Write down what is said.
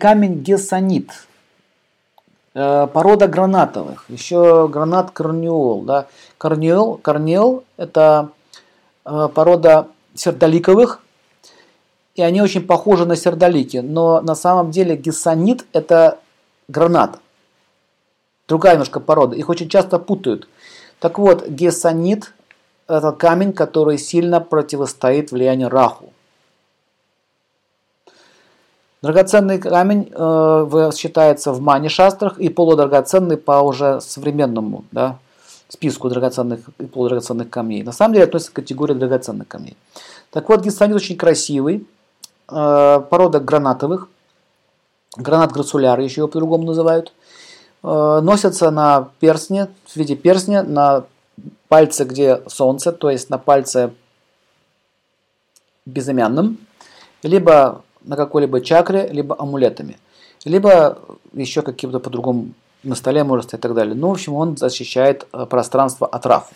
Камень гессонит. Э, порода гранатовых. Еще гранат корнеол. Да? Корнеол, корнеол это э, порода сердоликовых. И они очень похожи на сердолики. Но на самом деле гессонит это гранат. Другая немножко порода. Их очень часто путают. Так вот, гессонит – это камень, который сильно противостоит влиянию раху. Драгоценный камень э, считается в мани-шастрах и полудрагоценный по уже современному да, списку драгоценных и полудрагоценных камней. На самом деле относится к категории драгоценных камней. Так вот, гессонит очень красивый, э, порода гранатовых, гранат грацуляр еще его по-другому называют. Э, носятся на перстне, в виде перстня, на пальце, где солнце, то есть на пальце безымянном, либо на какой-либо чакре, либо амулетами. Либо еще каким-то по-другому на столе может и так далее. Ну, в общем, он защищает э, пространство от рафу.